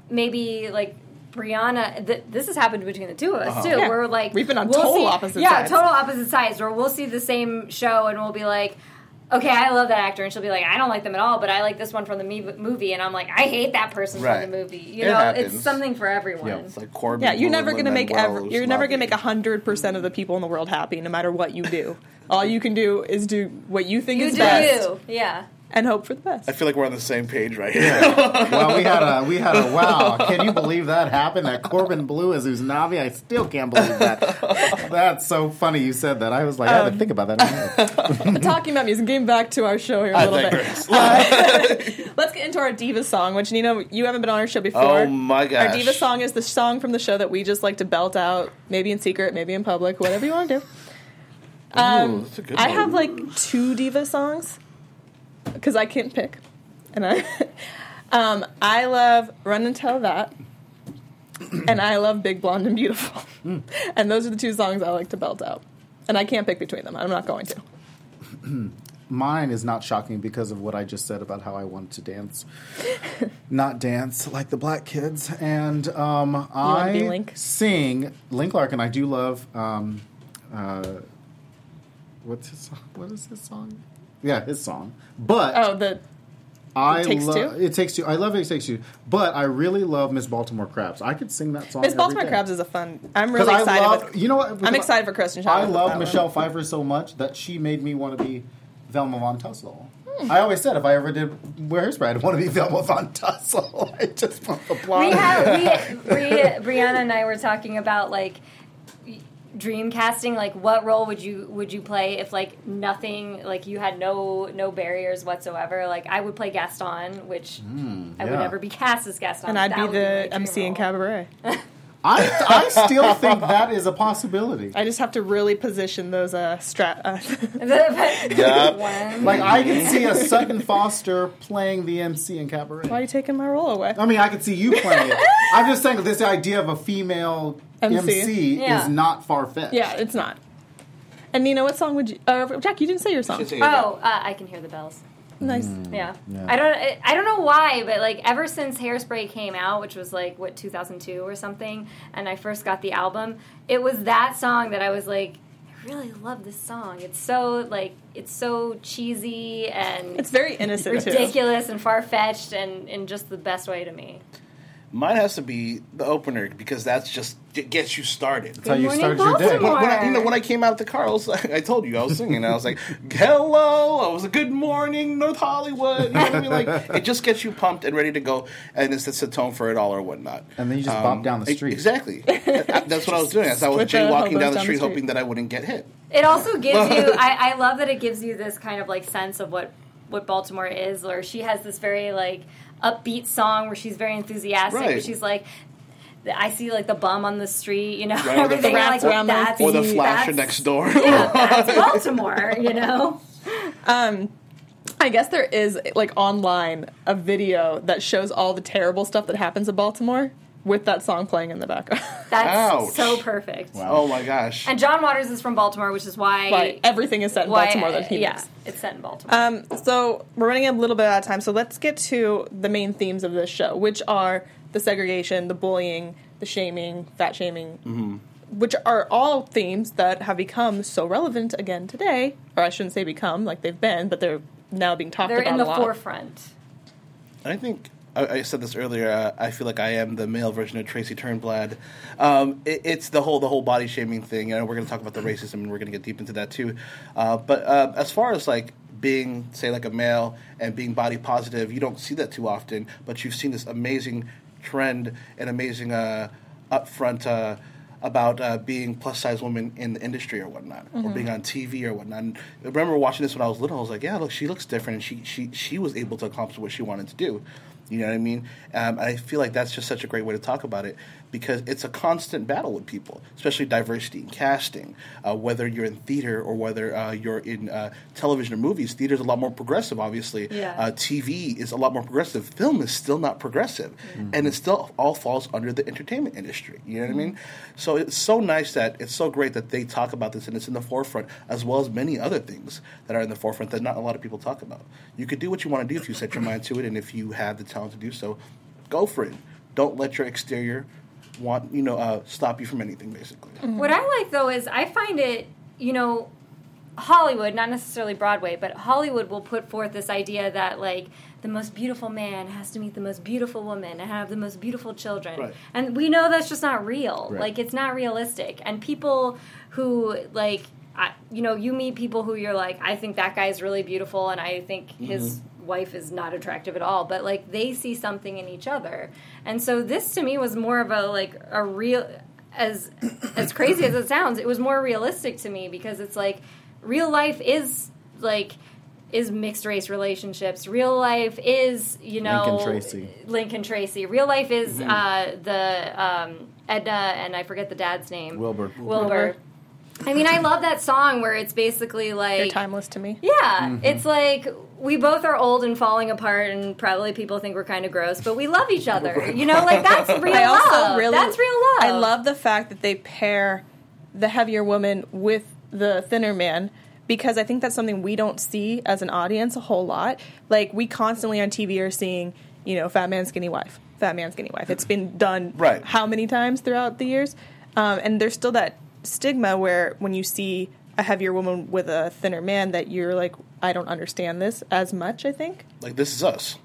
maybe like Brianna, th- this has happened between the two of us uh-huh. too. Yeah. We're like We've been on we'll total see- opposite yeah, sides. total opposite sides. Or we'll see the same show and we'll be like. Okay, I love that actor, and she'll be like, "I don't like them at all, but I like this one from the me- movie," and I'm like, "I hate that person Right. from the movie." You It know, happens. it's something for everyone. Yeah. It's like Corbin. Yeah, you're never gonna make Lin-Manuel, ever, you're never gonna Slavi. make hundred percent of the people in the world happy, no matter what you do. All you can do is do what you think You is do best, you, yeah. And hope for the best. I feel like we're on the same page right here. [LAUGHS] well, we had a we had a wow. Can you believe that happened? That Corbin Bleu is Usnavi. I still can't believe that. [LAUGHS] That's so funny you said that. I was like, I had to um, think about that. in my head. Talking about music, getting back to our show here a I little bit. digress. Uh, [LAUGHS] let's get into our diva song, which Nina, you haven't been on our show before. Oh my gosh! Our diva song is the song from the show that we just like to belt out, maybe in secret, maybe in public, whatever you want to do. Ooh, um, that's a good I have like two diva songs because I can't pick, and I, [LAUGHS] um, I love "Run and Tell That," and I love "Big Blonde and Beautiful," [LAUGHS] and those are the two songs I like to belt out, and I can't pick between them. I'm not going to. [CLEARS THROAT] Mine is not shocking because of what I just said about how I wanted to dance, [LAUGHS] not dance like the black kids. And um, I Link? sing Link Larkin. And I do love. Um, uh, what's his song? What is his song? Yeah, his song. But Oh, the I Takes lo- Two? It takes two. I love it takes two, but I really love Miss Baltimore Crabs. I could sing that song. Miss every Baltimore day. Crabs is a fun. I'm really I excited. love, with, you know what? I'm excited for Kristen Schaal I love that one. Michelle Pfeiffer so much that she made me want to be Velma Von Tussle. Hmm. I always said if I ever did wear hairspray, I'd want to be Velma Von Tussle. [LAUGHS] I just want the we blonde. have we Bri- Brianna and I were talking about like dream casting like what role would you would you play if like nothing like you had no no barriers whatsoever like I would play Gaston which hmm, I would never be [LAUGHS] cast as Gaston and I'd That be the dream MC in. Cabaret. [LAUGHS] I, I still think that is a possibility. I just have to really position those uh, strat. Uh, Yup. [LAUGHS] One. Like I can see a Sutton Foster playing the MC in Cabaret. why are you taking my role away? I mean, I could see you playing it. I'm just saying this idea of a female MC. MC, Yeah. is not far fetched. Yeah, it's not. And Nina, what song would you? Uh, Jack, you didn't say your song. Should say it again. Oh, uh, I can hear the bells. Nice. Mm. Yeah. Yeah. I don't I- I don't know why, but like ever since Hairspray came out, which was like what 2002 or something, and I first got the album, it was that song that I was like I really love this song. It's so like it's so cheesy and It's very innocent too. ridiculous and far fetched and in just the best way to me. Mine has to be the opener because that's just it gets you started. That's how you Morning, started your day. When, when I, you know, when I came out of the car, I, was I told you I was singing. I was like, "Hello," I was a "Good morning, North Hollywood." You know what I mean? Like, it just gets you pumped and ready to go, and it sets the tone for it all or whatnot. And then you just bop um, down the street. Exactly. [LAUGHS] That's what I was doing. As I was With the jaywalking hobos down the down the street, street. hoping that I wouldn't get hit. It also gives [LAUGHS] you. I, I love that it gives you this kind of like sense of what what Baltimore is. Or she has this very like upbeat song where she's very enthusiastic. Right. she's like, I see like the bum on the street, you know, Right, [LAUGHS] or the everything like around that's Or the flasher that's- next door. [LAUGHS] Yeah, [LAUGHS] that's Baltimore, you know. Um, I guess there is like online a video that shows all the terrible stuff that happens in Baltimore with that song playing in the background. [LAUGHS] That's Ouch. so perfect. oh my gosh. And John Waters is from Baltimore, which is why Why everything is set in why- Baltimore that he yeah, makes. it's set in Baltimore. Um, so we're running a little bit out of time, so let's get to the main themes of this show, which are the segregation, the bullying, the shaming, fat shaming, which are all themes that have become so relevant again today. Or I shouldn't say become, like they've been, but they're now being talked They're about in the a lot. forefront. I think I, I said this earlier. Uh, I feel like I am the male version of Tracy Turnblad. Um, it, it's the whole the whole body shaming thing. Know, we're going to talk about the racism, and we're going to get deep into that too. Uh, but uh, as far as like being, say, like a male and being body positive, you don't see that too often. But you've seen this amazing trend and amazing uh, upfront. Uh, about uh, being plus size women in the industry or whatnot, or being on TV or whatnot. And I remember watching this when I was little. I was like, "Yeah, look, she looks different, and she she she was able to accomplish what she wanted to do." You know what I mean? Um, I feel like that's just such a great way to talk about it because it's a constant battle with people, especially diversity in casting. Uh, whether you're in theater or whether uh, you're in uh, television or movies, theater's a lot more progressive. Obviously, Yeah. uh, TV is a lot more progressive. Film is still not progressive, and it still all falls under the entertainment industry. You know what I mean? So it's so nice that it's so great that they talk about this and it's in the forefront, as well as many other things that are in the forefront that not a lot of people talk about. You could do what you want to do if you set your mind to it, and if you have the talent to do so, go for it. Don't let your exterior want you know uh, stop you from anything. Basically, What I like though is I find it, you know, Hollywood, not necessarily Broadway, but Hollywood will put forth this idea that like the most beautiful man has to meet the most beautiful woman and have the most beautiful children. Right. And we know that's just not real. Right. Like it's not realistic. And people who like I, you know, you meet people who you're like, I think that guy's really beautiful, and I think his wife is not attractive at all. But like, they see something in each other, and so this to me was more of a like a real, as as crazy as it sounds, it was more realistic to me because it's like real life is like is mixed race relationships. Real life is you know Lincoln Tracy. Lincoln Tracy. Real life is uh, the um, Edna and I forget the dad's name. Wilbur. Wilbur. I mean, I love that song where it's basically like They're timeless to me. yeah, it's like we both are old and falling apart, and probably people think we're kind of gross, but we love each other. [LAUGHS] You know, like that's real I also love. really that's real love. I love the fact that they pair the heavier woman with the thinner man because I think that's something we don't see as an audience a whole lot. Like we constantly on TV are seeing, you know, fat man, skinny wife, fat man, skinny wife. It's been done Right. how many times throughout the years, um, and there's still that stigma where when you see a heavier woman with a thinner man that you're like, I don't understand this as much. I think. like this is us.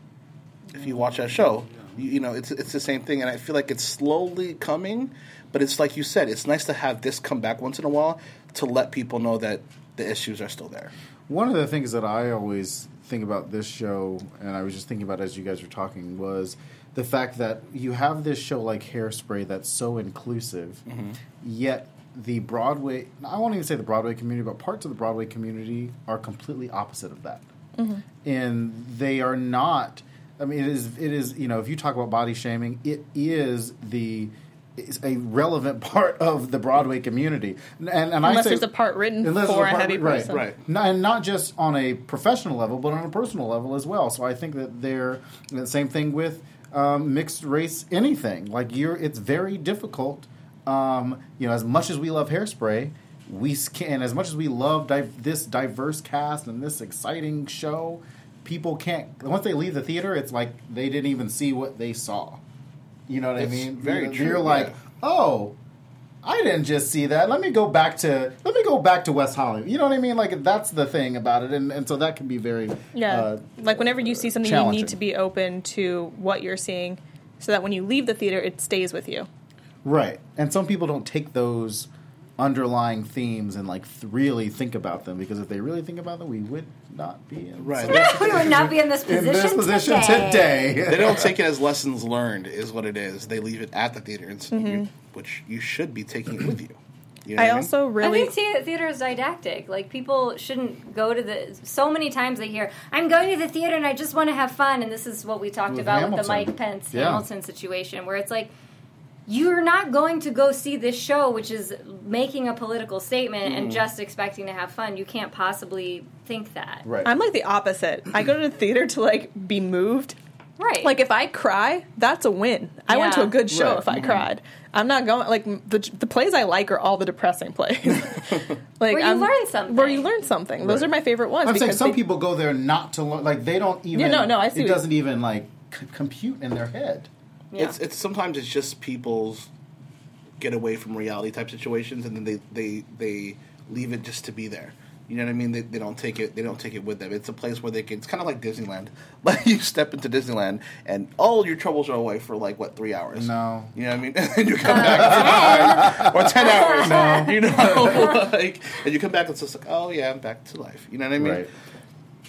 if you watch that show, you, you know it's it's the same thing, and I feel like it's slowly coming. But it's like you said, it's nice to have this come back once in a while to let people know that the issues are still there. One of the things that I always think about this show, and I was just thinking about as you guys were talking, was the fact that you have this show like Hairspray that's so inclusive, mm-hmm. yet the Broadway, I won't even say the Broadway community, but parts of the Broadway community are completely opposite of that. And they are not, I mean, it is, it is, you know, if you talk about body shaming, it is the, is a relevant [LAUGHS] part of the Broadway community. And, and I Unless say, there's a part written for a part- heavy right, person. Right. N- and not just on a professional level, but on a personal level as well. So I think that they're the same thing with um, mixed race anything. Like you're, it's very difficult. Um, you know, as much as we love Hairspray, we can. As much as we love di- this diverse cast and this exciting show, people can't. Once they leave the theater, it's like they didn't even see what they saw. You know what It's I mean? very you're, true, You're like, yeah. oh, I didn't just see that. Let me go back to let me go back to West Hollywood. You know what I mean? Like that's the thing about it, and, and so that can be very Yeah. uh, like whenever you see something, you need to be open to what you're seeing so that when you leave the theater, it stays with you. Right. And some people don't take those underlying themes and like th- really think about them because if they really think about them, we would not be in Right. such- we would not be in this in position, this position today. today. [LAUGHS] they don't take it as lessons learned, is what it is. They leave it at the theater, and s- mm-hmm. you, which you should be taking it with you. you know I what mean? also really I think theater is didactic. Like people shouldn't go to the. So many times they hear, "I'm going to the theater and I just want to have fun," and this is what we talked With about with the Mike Pence Yeah. Hamilton situation, where it's like. You're not going to go see this show, which is making a political statement and mm-hmm. just expecting to have fun. You can't possibly think that. right. I'm like the opposite. I go to the theater to like be moved. Right. Like if I cry, that's a win. I went to a good show Right. if I mm-hmm. cried. I'm not going like the the plays I like are all the depressing plays. [LAUGHS] [LAUGHS] like Where you I'm- learn something. Where you learn something. Those Right. are my favorite ones. I'm saying some they- people go there not to learn. Like they don't even. Yeah, no, no, I see It doesn't even like c- compute in their head. Yeah. It's it's sometimes it's just people's get away from reality type situations, and then they they they leave it just to be there. You know what I mean? They, they don't take it. They don't take it with them. It's a place where they can. It's kind of like Disneyland. [LAUGHS] Like you step into Disneyland, and all your troubles are away for like what three hours. No. you know what I mean. [LAUGHS] and you come uh, back or ten hours. No, you know, [LAUGHS] like and you come back and it's just like, oh yeah, I'm back to life. You know what I mean? Right.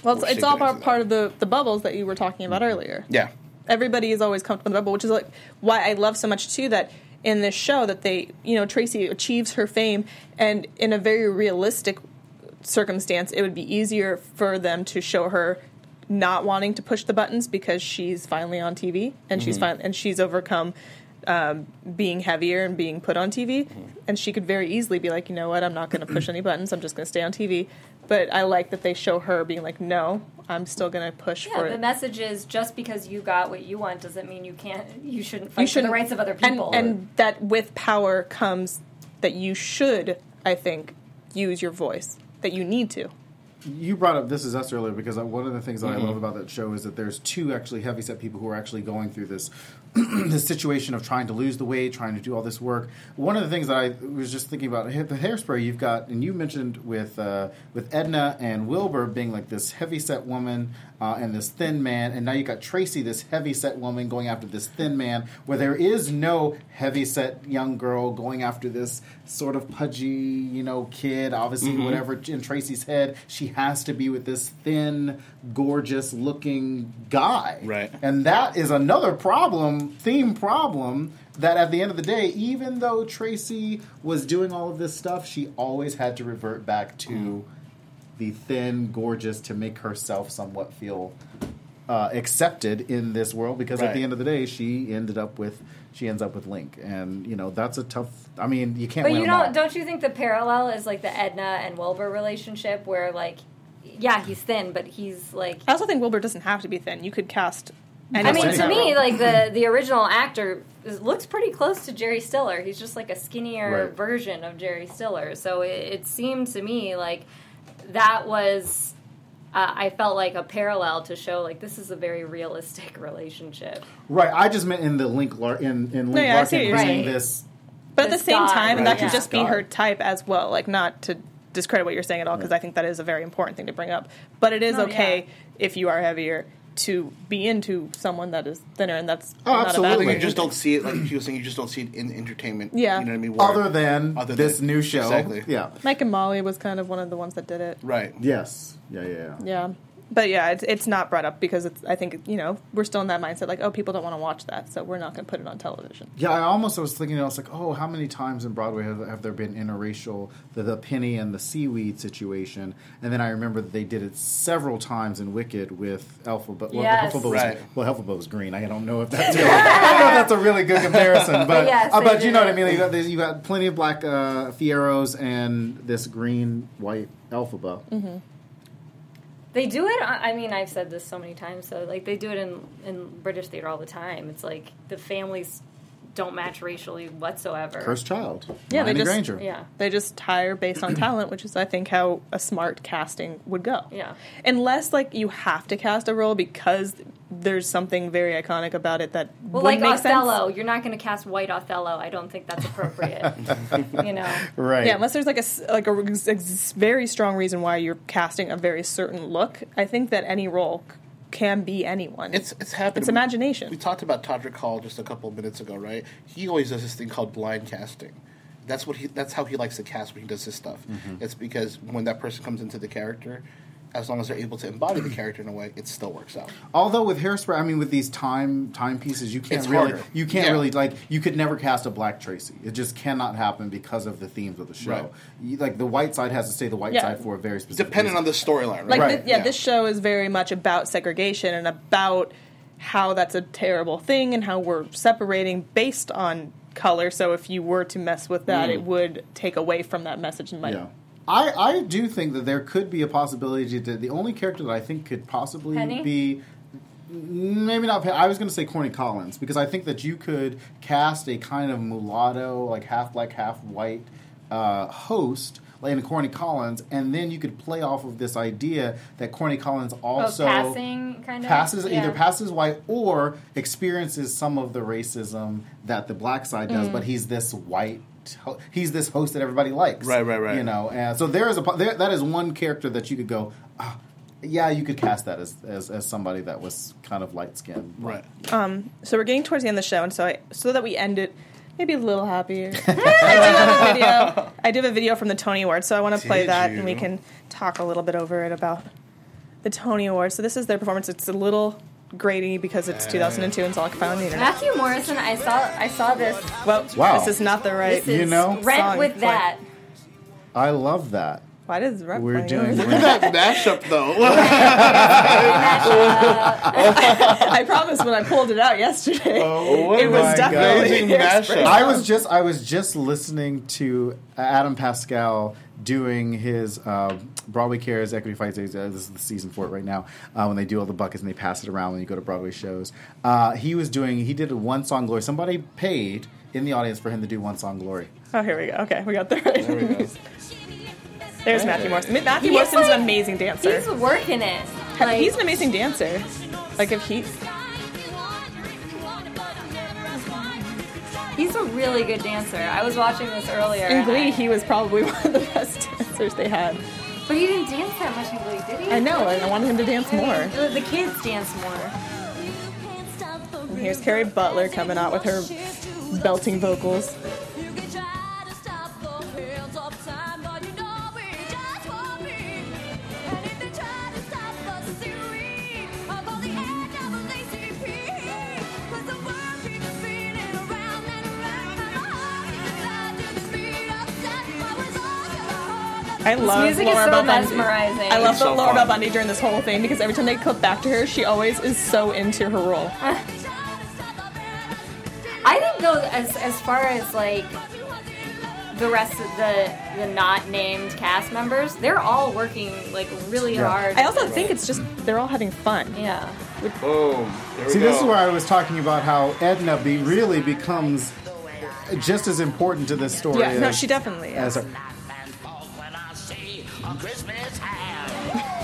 well, it's, it's all part, part of the the bubbles that you were talking about earlier. Yeah. Everybody is always comfortable in the bubble, which is like why I love so much too that in this show that they, you know, Tracy achieves her fame, and in a very realistic circumstance, it would be easier for them to show her not wanting to push the buttons because she's finally on TV and she's mm-hmm. fin- and she's overcome um, being heavier and being put on TV, and she could very easily be like, you know what, I'm not going to push any buttons. I'm just going to stay on TV. But I like that they show her being like, no, I'm still going to push Yeah, for the it. message is just because you got what you want doesn't mean you can't. You shouldn't fight you for should the rights of other people. and that with power comes that you should, I think, use your voice. That you need to. You brought up This Is Us earlier because one of the things that Mm-hmm. I love about that show is that there's two actually heavyset people who are actually going through this [CLEARS THROAT] this situation of trying to lose the weight, trying to do all this work. One of the things that I was just thinking about the hairspray you've got, and you mentioned with uh, with Edna and Wilbur being like this heavy set woman uh, and this thin man, and now you got Tracy, this heavy set woman, going after this thin man, where there is no heavy set young girl going after this sort of pudgy, you know, kid. Obviously, whatever in Tracy's head, she has to be with this thin, gorgeous looking guy. Right. And that is another problem, theme problem, that at the end of the day, even though Tracy was doing all of this stuff, she always had to revert back to the thin, gorgeous to make herself somewhat feel uh, accepted in this world because at the end of the day, she ended up with she ends up with Link, and you know that's a tough. I mean, you can't. but win you don't don't you think the parallel is like the Edna and Wilbur relationship, where like, yeah, he's thin, but he's like. I also think Wilbur doesn't have to be thin. You could cast. I mean, to me, like the the original actor is, looks pretty close to Jerry Stiller. He's just like a skinnier Right. version of Jerry Stiller. So it, it seemed to me like that was. Uh, I felt like a parallel to show like this is a very realistic [LAUGHS] relationship. Right. I just meant in the Link Lar- in in Link yeah, I see Larkin what you're saying. this. but at the same guy, time, right, that could yeah. just be God. her type as well. Like not to discredit what you're saying at all, because I think that is a very important thing to bring up. But it is No, okay yeah. if you are heavier to be into someone that is thinner, and that's Oh, not absolutely. a bad You just don't see it like she was saying. You just don't see it in entertainment. Yeah. you know what I mean. Where- Other than Other this than- new show, Exactly. yeah, Mike and Molly was kind of one of the ones that did it. right. yes, yeah, yeah, yeah. Yeah. But yeah, it's, it's not brought up because it's, I think, you know, we're still in that mindset like, oh, people don't want to watch that, so we're not going to put it on television. Yeah, I almost was thinking. I was like, oh, how many times in Broadway have, have there been interracial, the, the penny and the seaweed situation? And then I remember that they did it several times in Wicked with Elphaba. Well, Yes. Elphaba was, Right. well, Elphaba was green. I don't know if that's [LAUGHS] really, I don't know if that's a really good comparison, [LAUGHS] but Yes, uh, but you know what I mean. You got, you got plenty of black uh, Fiyeros and this green white Elphaba. Mm-hmm. They do it. I I mean, I've said this so many times. So, like, they do it in in British theater all the time. It's like the families don't match racially whatsoever. Cursed child. Yeah, they just Granger. Yeah. they just hire based on talent, which is I think how a smart casting would go. Yeah. Unless like you have to cast a role because there's something very iconic about it that Well, like make Othello, sense. you're not going to cast white Othello. I don't think that's appropriate. [LAUGHS] you know. Right. Yeah, unless there's like a s- like a, ex- ex- very strong reason why you're casting a very certain look. I think that any role c- can be anyone. It's it's happened. It's imagination. We talked about Todrick Hall just a couple of minutes ago, right? He always does this thing called blind casting. That's what he. That's how he likes to cast when he does his stuff. Mm-hmm. It's because when that person comes into the character, as long as they're able to embody the character in a way, it still works out. Although with hairspray, I mean, with these time timepieces, you can't It's really, harder. you can't Yeah. really like, you could never cast a black Tracy. It just cannot happen because of the themes of the show. Right. You, like the white side has to stay the white Yeah. side for a very specific. Depending on the storyline, right? like Right, thi- yeah, yeah. this show is very much about segregation and about how that's a terrible thing and how we're separating based on color. So if you were to mess with that, Mm. it would take away from that message and might Yeah. I, I do think that there could be a possibility that the only character that I think could possibly Penny? be maybe not. I was going to say Corny Collins because I think that you could cast a kind of mulatto, like half black, half white uh, host. Like in Corny Collins, and then you could play off of this idea that Corny Collins also oh, passing kind of passes yeah. either passes white or experiences some of the racism that the black side does, Mm. but he's this white. Ho- He's this host that everybody likes, Right, right, right. You know, and so there is a po- there, that is one character that you could go, ah, yeah, you could cast that as, as as somebody that was kind of light skinned, Right. Um. So we're getting towards the end of the show, and so I so that we end it maybe a little happier. [LAUGHS] [LAUGHS] I do have a video. I do have a video from the Tony Awards, so I want to play Did that, you? and we can talk a little bit over it about the Tony Awards. So this is their performance. It's a little grainy because it's 2002 and it's all I can find on the internet. Matthew Morrison. I saw. I saw this. Well, Wow. this is not the right. This is You know? rent Song with play. that. I love that. Why does rep We're playing doing. over? [LAUGHS] [LAUGHS] That mashup though. [LAUGHS] I promised when I pulled it out yesterday. what it was definitely mashup. I was just I was just listening to Adam Pascal doing his uh, Broadway Cares Equity Fights. Uh, this is the season for it right now. Uh, when they do all the buckets and they pass it around when you go to Broadway shows, uh, he was doing he did one song glory. Somebody paid in the audience for him to do one song glory. Oh, here we go. Okay, we got the right. There we go. There's Matthew Morrison. Matthew He's Morrison's like- an amazing dancer. He's working it. Like, he's an amazing dancer. Like if he, he's a really good dancer. I was watching this earlier. in Glee, I- he was probably [LAUGHS] one of the best dancers they had. but he didn't dance that much in Glee, did he? I know, and I wanted him to dance more. The, the kids dance more. And here's Kerry Butler coming out with her belting vocals. I love music is Laura so Bell Bundy. I love It's the so Laura fun. Bell Bundy during this whole thing because every time they clip back to her, she always is so into her role. [LAUGHS] I think though, as as far as like the rest of the the not named cast members, they're all working like really Yeah. hard. I also think it's just they're all having fun. yeah. Boom. There we See, go. this is where I was talking about how Edna be really becomes just as important to this story. Yeah, no, she definitely as is. her- Christmas time.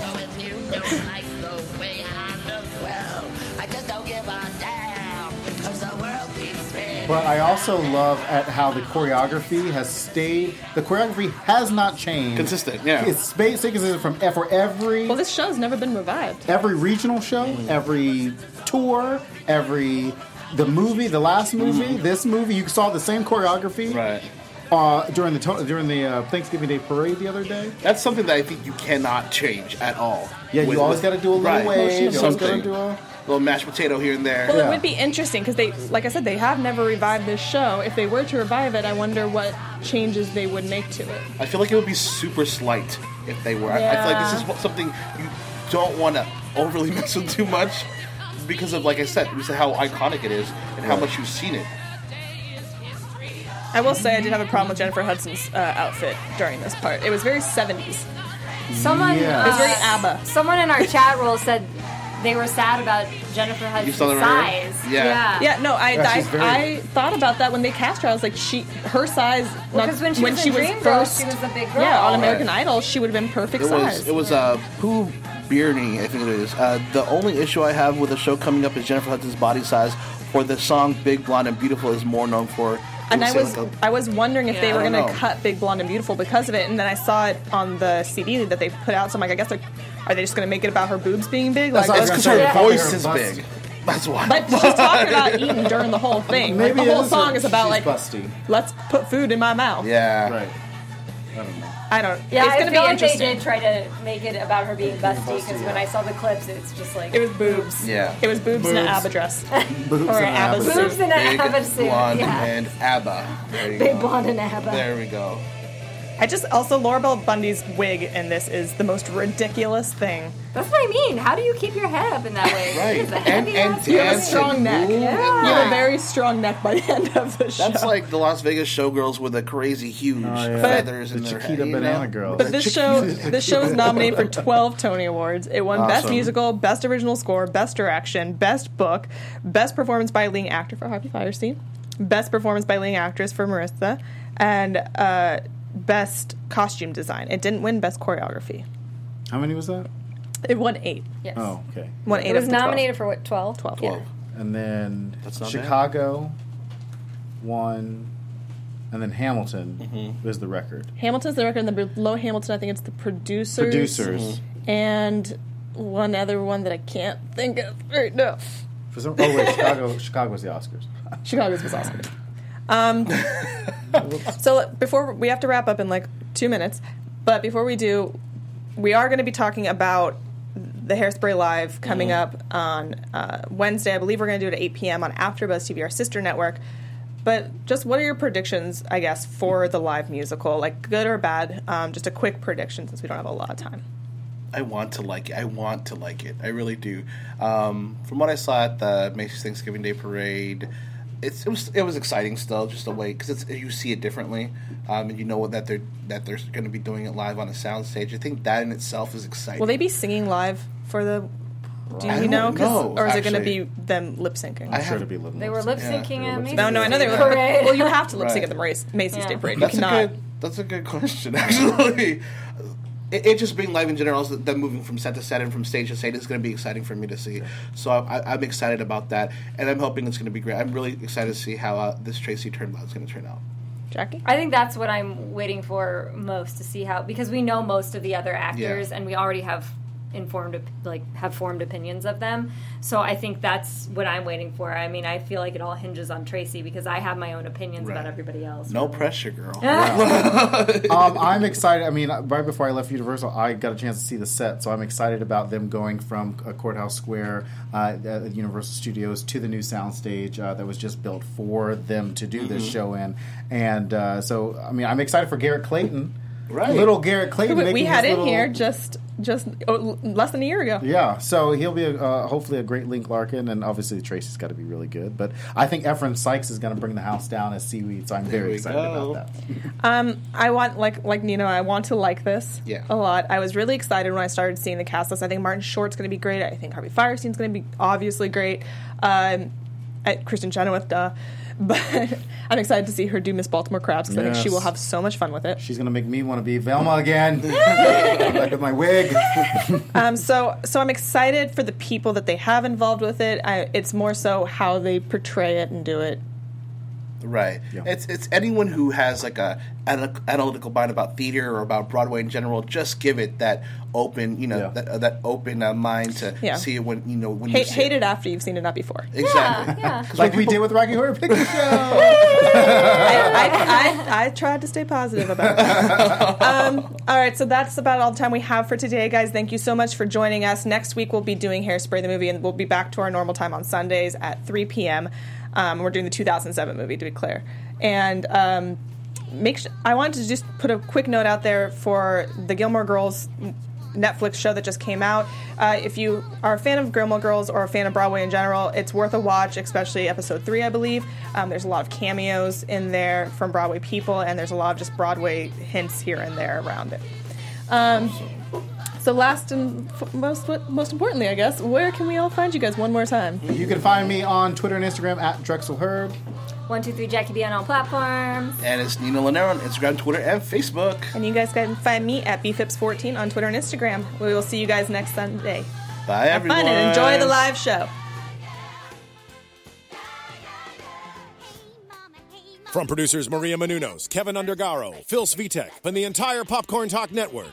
So if you don't like the way I look, well, I just don't give a damn. Cause the world keeps spinning But I also love at how the choreography has stayed. The choreography has not changed. Consistent, yeah. It's basically consistent from for every Well, this show's never been revived. every regional show, every tour, every the movie, the last movie, mm-hmm. this movie. You saw the same choreography Right. Uh, during the to- during the uh, Thanksgiving Day parade the other day. That's something that I think you cannot change at all. Yeah, With- you always got to do a little right. wave. You always Something. do a. little mashed potato here and there. Well, Yeah. it would be interesting because they, like I said, they have never revived this show. If they were to revive it, I wonder what changes they would make to it. I feel like it would be super slight if they were. I- I feel like this is what- something you don't want to overly [LAUGHS] mess with too much because of, like I said, because of how iconic it is and how much you've seen it. I will say I did have a problem with Jennifer Hudson's uh, outfit during this part. It was very 70s. Someone, Yeah. It was very uh, ABBA. someone in our chat roll said they were sad about Jennifer Hudson's saw the review? size. Yeah. Yeah, no, I, Yeah, I, she's very- I thought about that when they cast her. I was like, she, her size, not- Because when she was in Dreamgirls, she was a big girl. yeah, on American Right. Idol, she would have been perfect It size. was it was uh, Pooh Bearney, I think it is. Uh, the only issue I have with the show coming up is Jennifer Hudson's body size. For the song "Big Blonde and Beautiful" is more known for. It and I was like a- I was wondering if they were going to cut Big Blonde and Beautiful because of it, and then I saw it on the CD that they put out. So I'm like, I guess they're, are they just going to make it about her boobs being big? That's Like, what I it's because her say, voice is big. That's why. but she's talking about eating during the whole [LAUGHS] thing. Like, Maybe the whole is song her- is about like, busty. let's put food in my mouth. yeah. Right. I don't know. I don't. Yeah, it's I going to feel be like they did try to make it about her being busty busty, because when. I saw the clips, it's just like It was boobs. Yeah. It was boobs, in an Boobs. ABBA dress. [LAUGHS] Boobs Or and ABBA suit. boobs in an Big ABBA suit. blonde yeah. and ABBA. Big go. blonde and ABBA. There we go. I just also Laura Bell Bundy's wig in this is the most ridiculous thing. That's what I mean. How do you keep your head up in that way? Right. And- and ass You have a dance strong neck. move You have a very strong neck by the end of the show. That's like the Las Vegas showgirls with the crazy huge Oh, yeah. feathers The in their Chiquita head. you Banana know? Girl. But this show, this show is nominated for 12 Tony Awards. It won Best Musical, Best Original Score, Best Direction, Best Book, Best Performance by a Leading Actor for Harvey Fierstein, Best Performance by a Leading Actress for Marissa, and uh, Best Costume Design. It didn't win Best Choreography. How many was that? It won eight. Yes. Oh, okay. Won eight It was of the 12. nominated for what? Twelve. 12. Twelve. And then That's not bad. Chicago won, and then Hamilton Mm-hmm. was the record. Hamilton's the record, and then below Hamilton, I think it's the producers. Producers. Mm-hmm. And one other one that I can't think of right now. For some, oh wait, Chicago. Chicago was the Oscars. Chicago's was awesome. Um, [LAUGHS] so before we have to wrap up in like two minutes, but before we do, we are going to be talking about the Hairspray Live coming up on uh, Wednesday. I believe we're going to do it at 8 p.m. on AfterBuzz TV, our sister network. But just what are your predictions, I guess, for the live musical? Like good or bad? Um, just a quick prediction since we don't have a lot of time. I want to like it. I want to like it. I really do. Um, from what I saw at the Macy's Thanksgiving Day Parade, it's, it was it was exciting still, just a way because you see it differently, um, and you know that they're that they're going to be doing it live on a soundstage. I think that in itself is exciting. Will they be singing live for the? Do I you don't know, or is it going to be them lip syncing? I I'm sure have- to be living. They were lip syncing Yeah. at Macy's. No, no, I know they were. Parade. Well, you have to lip sync Right. at the Macy's, Macy's Yeah. Day Parade. You That's a good. That's a good question, [LAUGHS] actually. It, it just being live in general, is them moving from set to set and from stage to stage is going to be exciting for me to see. So I, I'm excited about that, and I'm hoping it's going to be great. I'm really excited to see how uh, this Tracy Turnblad is going to turn out. Jackie? I think that's what I'm waiting for most to see how because we know most of the other actors Yeah. and we already have informed like have formed opinions of them. So I think that's what I'm waiting for. I mean, I feel like it all hinges on Tracy because I have my own opinions about everybody else. No really. pressure, girl. [LAUGHS] um, I'm excited. I mean, right before I left Universal, I got a chance to see the set, so I'm excited about them going from Courthouse Square uh, at Universal Studios to the new soundstage uh, that was just built for them to do this show in. And uh, so, I mean, I'm excited for Garrett Clayton, Right. Little Garrett Clayton. Who we had his in little- here just just oh, less than a year ago. Yeah, so he'll be a, uh, hopefully a great Link Larkin, and obviously Tracy's got to be really good. But I think Ephraim Sykes is going to bring the house down as seaweed, so I'm very excited go. about that. Um, I want like like Nino. I want to like this Yeah. a lot. I was really excited when I started seeing the cast list. I think Martin Short's going to be great. I think Harvey Fierstein's going to be obviously great. Um, at Kristin Chenoweth, duh. But [LAUGHS] I'm excited to see her do Miss Baltimore Crabs because I think she will have so much fun with it. She's going to make me want to be Velma again, [LAUGHS] like with my wig. [LAUGHS] Um, so so I'm excited for the people that they have involved with it. I, it's more so how they portray it and do it Right. Yeah. It's it's anyone who has like a analytical mind about theater or about Broadway in general. Just give it that open, you know, Yeah. that, uh, that open uh, mind to Yeah. see it when you know when you Hate, see hate it after you've seen it not before. [LAUGHS] Exactly. Yeah. like we did with Rocky Horror Picture Show. [LAUGHS] I, I, I tried to stay positive about it. [LAUGHS] um, all right, so that's about all the time we have for today, guys. Thank you so much for joining us. Next week we'll be doing Hairspray the movie, and we'll be back to our normal time on Sundays at 3 p.m. Um, we're doing the 2007 movie, to be clear. And um, make sure, I wanted to just put a quick note out there for the Gilmore Girls Netflix show that just came out. Uh, if you are a fan of Gilmore Girls or a fan of Broadway in general, it's worth a watch, especially episode three, I believe. Um, there's a lot of cameos in there from Broadway people, and there's a lot of just Broadway hints here and there around it. Um, so, last and f- most most importantly, I guess, where can we all find you guys one more time? you can find me on Twitter and Instagram at DrexelHerb. One, two, three, Jackie B on all platforms. And it's Nina Lanero on Instagram, Twitter, and Facebook. And you guys can find me at bfips14 on Twitter and Instagram. We will see you guys next Sunday. Bye, Have everyone. fun and enjoy the live show. From producers Maria Menounos, Kevin Undergaro, Phil Svitek, and the entire Popcorn Talk Network,